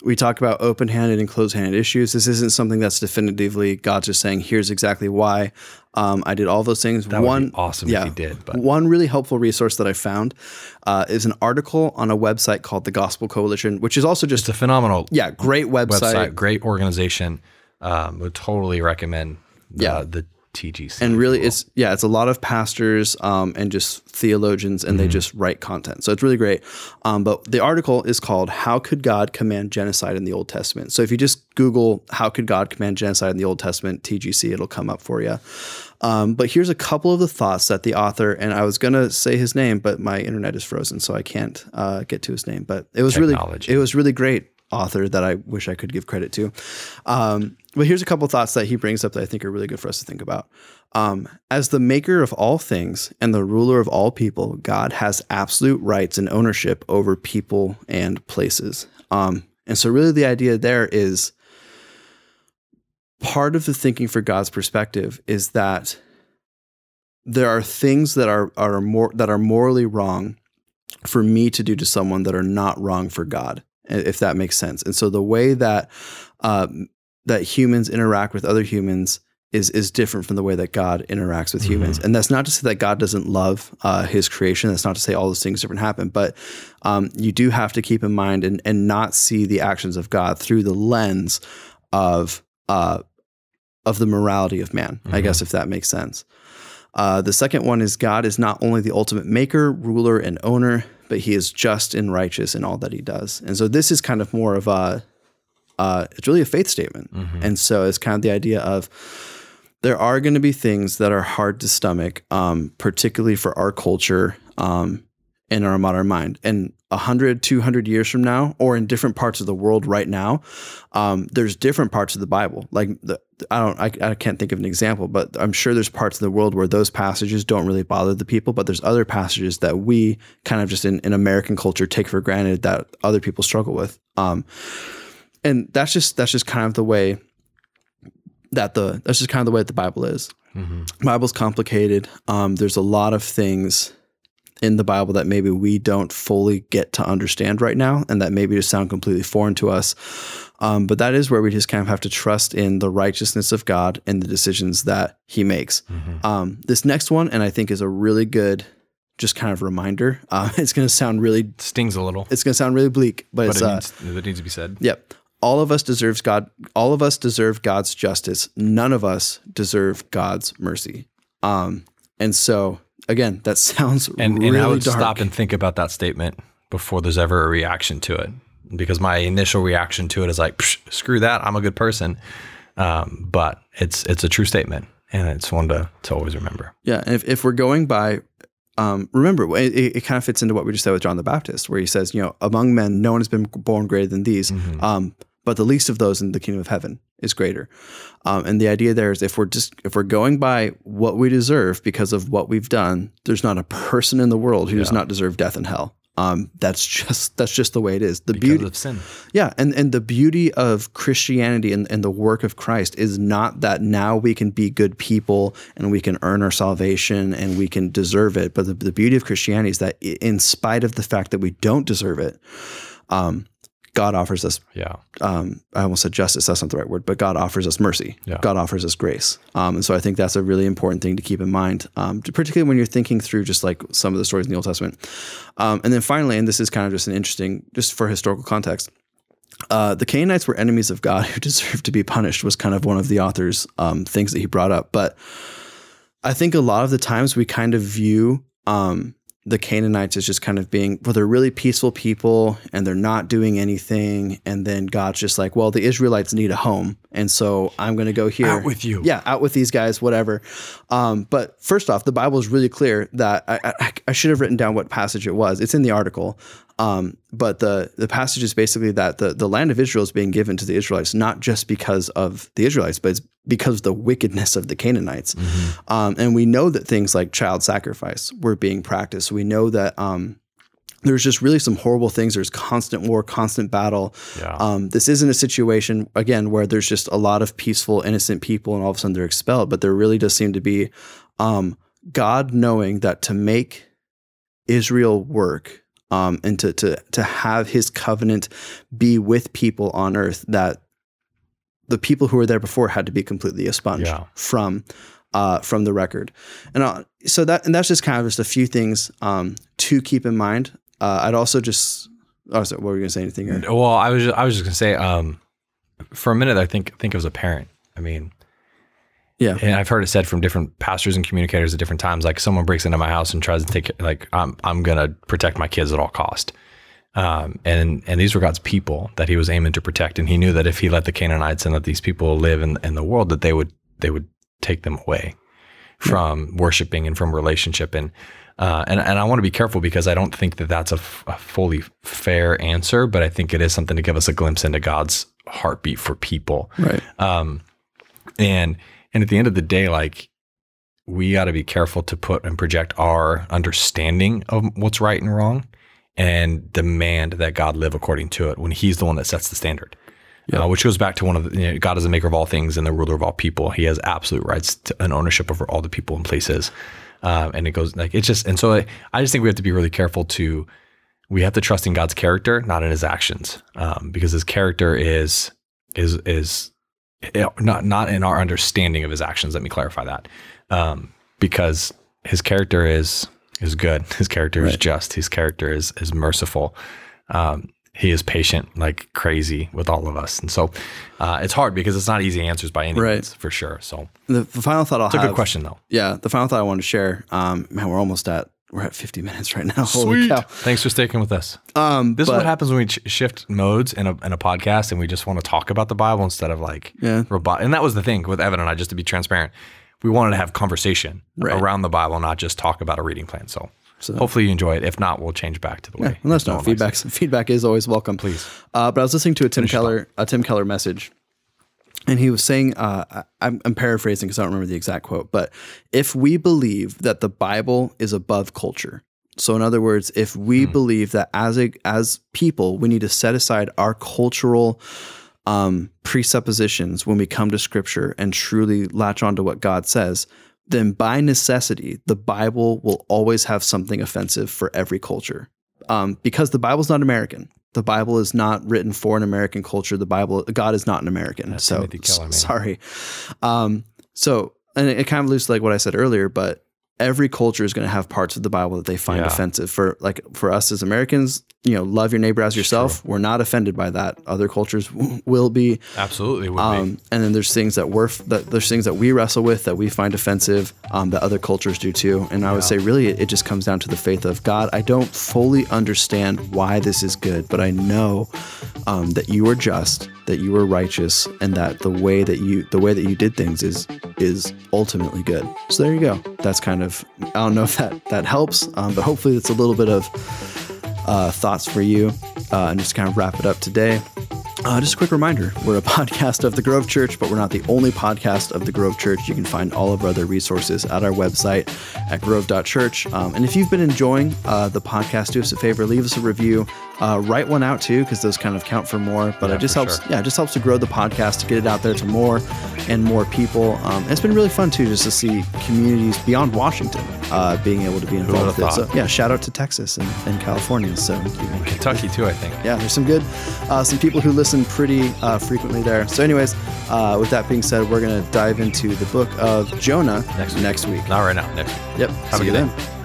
we talk about open-handed and closed-handed issues. This isn't something that's definitively God's just saying, here's exactly why. Um, I did all those things. that would One be awesome yeah. if you did. But One really helpful resource that I found uh, is an article on a website called the Gospel Coalition, which is also just it's a phenomenal yeah, great website. website, great organization. Um, would totally recommend the, Yeah. the TGC. and really will. it's yeah it's a lot of pastors um, and just theologians and they Mm-hmm. just write content so it's really great um, but the article is called how could god command genocide in the old testament so if you just google how could god command genocide in the old testament tgc it'll come up for you um, but here's a couple of the thoughts that the author and i was going to say his name but my internet is frozen so i can't uh, get to his name but it was Technology. really it was really great author that I wish I could give credit to. Um, but here's a couple thoughts that he brings up that I think are really good for us to think about. Um, as the maker of all things and the ruler of all people, God has absolute rights and ownership over people and places. Um, and so, really, the idea there is part of the thinking for God's perspective is that there are things that are are that are morally wrong for me to do to someone that are not wrong for God, if that makes sense. And so the way that uh, that humans interact with other humans is is different from the way that God interacts with mm-hmm. humans. And that's not to say that God doesn't love uh, His creation. That's not to say all those things different happen. But um, you do have to keep in mind and and not see the actions of God through the lens of uh, of the morality of man. Mm-hmm. I guess if that makes sense. Uh, the second one is God is not only the ultimate maker, ruler, and owner, but He is just and righteous in all that He does. And so this is kind of more of a uh, it's really a faith statement. Mm-hmm. And so it's kind of the idea of there are going to be things that are hard to stomach, um, particularly for our culture um, and our modern mind. And 100, 200 years from now, or in different parts of the world right now, um, there's different parts of the Bible. Like the, I don't, I, I can't think of an example, but I'm sure there's parts of the world where those passages don't really bother the people, but there's other passages that we kind of just in, in American culture take for granted that other people struggle with. Um, and that's just that's just kind of the way that the that's just kind of the way that the Bible is. Mm-hmm. Bible's complicated. Um, there's a lot of things in the Bible that maybe we don't fully get to understand right now, and that maybe just sound completely foreign to us. Um, but that is where we just kind of have to trust in the righteousness of God and the decisions that He makes. Mm-hmm. Um, this next one, and I think is a really good, just kind of reminder. Uh, it's going to sound really stings a little. It's going to sound really bleak, but, but it's, it, uh, needs, it needs to be said. Yep all of us deserves God. All of us deserve God's justice. None of us deserve God's mercy. Um, and so again, that sounds and, really and I would dark. stop and think about that statement before there's ever a reaction to it, because my initial reaction to it is like, screw that, I'm a good person. Um, but it's it's a true statement, and it's one to to always remember. Yeah, and if if we're going by um, remember, it, it, kind of fits into what we just said with John the Baptist, where he says, you know, among men, no one has been born greater than these. Mm-hmm. Um, but the least of those in the kingdom of heaven is greater. Um, and the idea there is if we're just if we're going by what we deserve because of what we've done, there's not a person in the world who yeah. does not deserve death and hell. Um, that's just that's just the way it is. The because beauty of sin. Yeah, and and the beauty of Christianity and, and the work of Christ is not that now we can be good people and we can earn our salvation and we can deserve it. But the, the beauty of Christianity is that in spite of the fact that we don't deserve it, um, God offers us, yeah. Um, I almost said justice. That's not the right word, but God offers us mercy. Yeah. God offers us grace. Um, and so I think that's a really important thing to keep in mind, um, particularly when you're thinking through just like some of the stories in the Old Testament. Um, and then finally, and this is kind of just an interesting, just for historical context, uh, the Canaanites were enemies of God who deserved to be punished. Was kind of one of the author's um, things that he brought up. But I think a lot of the times we kind of view um, the Canaanites as just kind of being, well, they're really peaceful people and they're not doing anything. And then God's just like, well, the Israelites need a home. And so I'm going to go here. Out with you. Yeah, out with these guys, whatever. Um, but first off, the Bible is really clear that I, I, I, should have written down what passage it was. It's in the article. Um, but the the passage is basically that the, the land of Israel is being given to the Israelites, not just because of the Israelites, but it's because of the wickedness of the Canaanites. Mm-hmm. Um, and we know that things like child sacrifice were being practiced. We know that um, there's just really some horrible things. There's constant war, constant battle. Yeah. Um, this isn't a situation again where there's just a lot of peaceful, innocent people, and all of a sudden they're expelled. But there really does seem to be um, God knowing that to make Israel work um, and to to to have His covenant be with people on earth, that the people who were there before had to be completely expunged yeah. from uh, from the record, and uh, so that and that's just kind of just a few things um, to keep in mind. Uh, I'd also just oh, sorry, what were you gonna say? Anything? Here? Well, I was just, I was just gonna say um, for a minute I think think it was a parent. I mean, yeah. And I've heard it said from different pastors and communicators at different times, like someone breaks into my house and tries to take it, like I'm, I'm going to protect my kids at all cost. Um, and, and these were God's people that he was aiming to protect. And he knew that if he let the Canaanites and let these people live in, in the world, that they would, they would take them away from yeah. worshiping and from relationship. And, uh, and, and I want to be careful because I don't think that that's a, f- a fully fair answer, but I think it is something to give us a glimpse into God's heartbeat for people. Right. Um, and, and at the end of the day, like we got to be careful to put and project our understanding of what's right and wrong and demand that God live according to it when he's the one that sets the standard. uh, which goes back to one of the you know, God is the maker of all things and the ruler of all people. He has absolute rights to and ownership over all the people and places. Um, and it goes like it's just and so I, I just think we have to be really careful to we have to trust in God's character, not in His actions, um, because His character is is is not not in our understanding of His actions. Let me clarify that, um, because His character is is good. His character is just. His character is is merciful. Um, he is patient like crazy with all of us, and so uh, it's hard because it's not easy answers by any Right. means for sure. So The, the final thought I'll it's a good question though. Yeah, the final thought I wanted to share. Um, man, we're almost at we're at 50 minutes right now. Holy cow. Thanks for sticking with us. Um, This is what happens when we ch- shift modes in a, in a podcast and we just want to talk about the Bible instead of like Yeah. robot. And that was the thing with Evan and I, just to be transparent. We wanted to have conversation Right. around the Bible, not just talk about a reading plan. So, So- hopefully you enjoy it. If not, we'll change back to the way. Let us know. no Feedback feedback is always welcome. Please. Uh, but I was listening to a Tim Finish your Keller a Tim Keller message, and he was saying, uh, I'm, I'm paraphrasing because I don't remember the exact quote, but if we believe that the Bible is above culture, so in other words, if we Hmm. believe that as a as people we need to set aside our cultural um, presuppositions when we come to Scripture and truly latch on to what God says, then by necessity, the Bible will always have something offensive for every culture. Um, because the Bible's not American. The Bible is not written for an American culture. The Bible, God is not an American. so Timothy Keller, sorry. Um, so, and it, it kind of alludes to like what I said earlier, but every culture is going to have parts of the Bible that they find Yeah. offensive. For like for us as Americans, you know, love your neighbor as yourself. We're not offended by that. Other cultures w- will be. Absolutely. Be. Um, and then there's things that we're f- that there's things that we wrestle with that we find offensive um, that other cultures do too. And I would say really it, it just comes down to the faith of God. I don't fully understand why this is good, but I know um, that you are just, that you were righteous, and that the way that you the way that you did things is is ultimately good. So there you go. That's kind of I don't know if that that helps, um, but hopefully it's a little bit of uh, thoughts for you. Uh, and just kind of wrap it up today. Uh, just a quick reminder we're a podcast of the Grove Church, but we're not the only podcast of the Grove Church. You can find all of our other resources at our website at grove.church. Um, and if you've been enjoying uh, the podcast, do us a favor, leave us a review. Uh, write one out too, because those kind of count for more. But it just helps, sure. yeah, it just helps to grow the podcast, to get it out there to more and more people. Um, and it's been really fun too, just to see communities beyond Washington uh, being able to be involved with it. So, yeah, shout out to Texas and, and California. So, Kentucky too, I think. yeah, there's some good, uh, some people who listen pretty uh, frequently there. So, anyways, uh, with that being said, we're gonna dive into the book of Jonah Next week. next week. Not right now. Next week. Yep. Have See a you good day. then.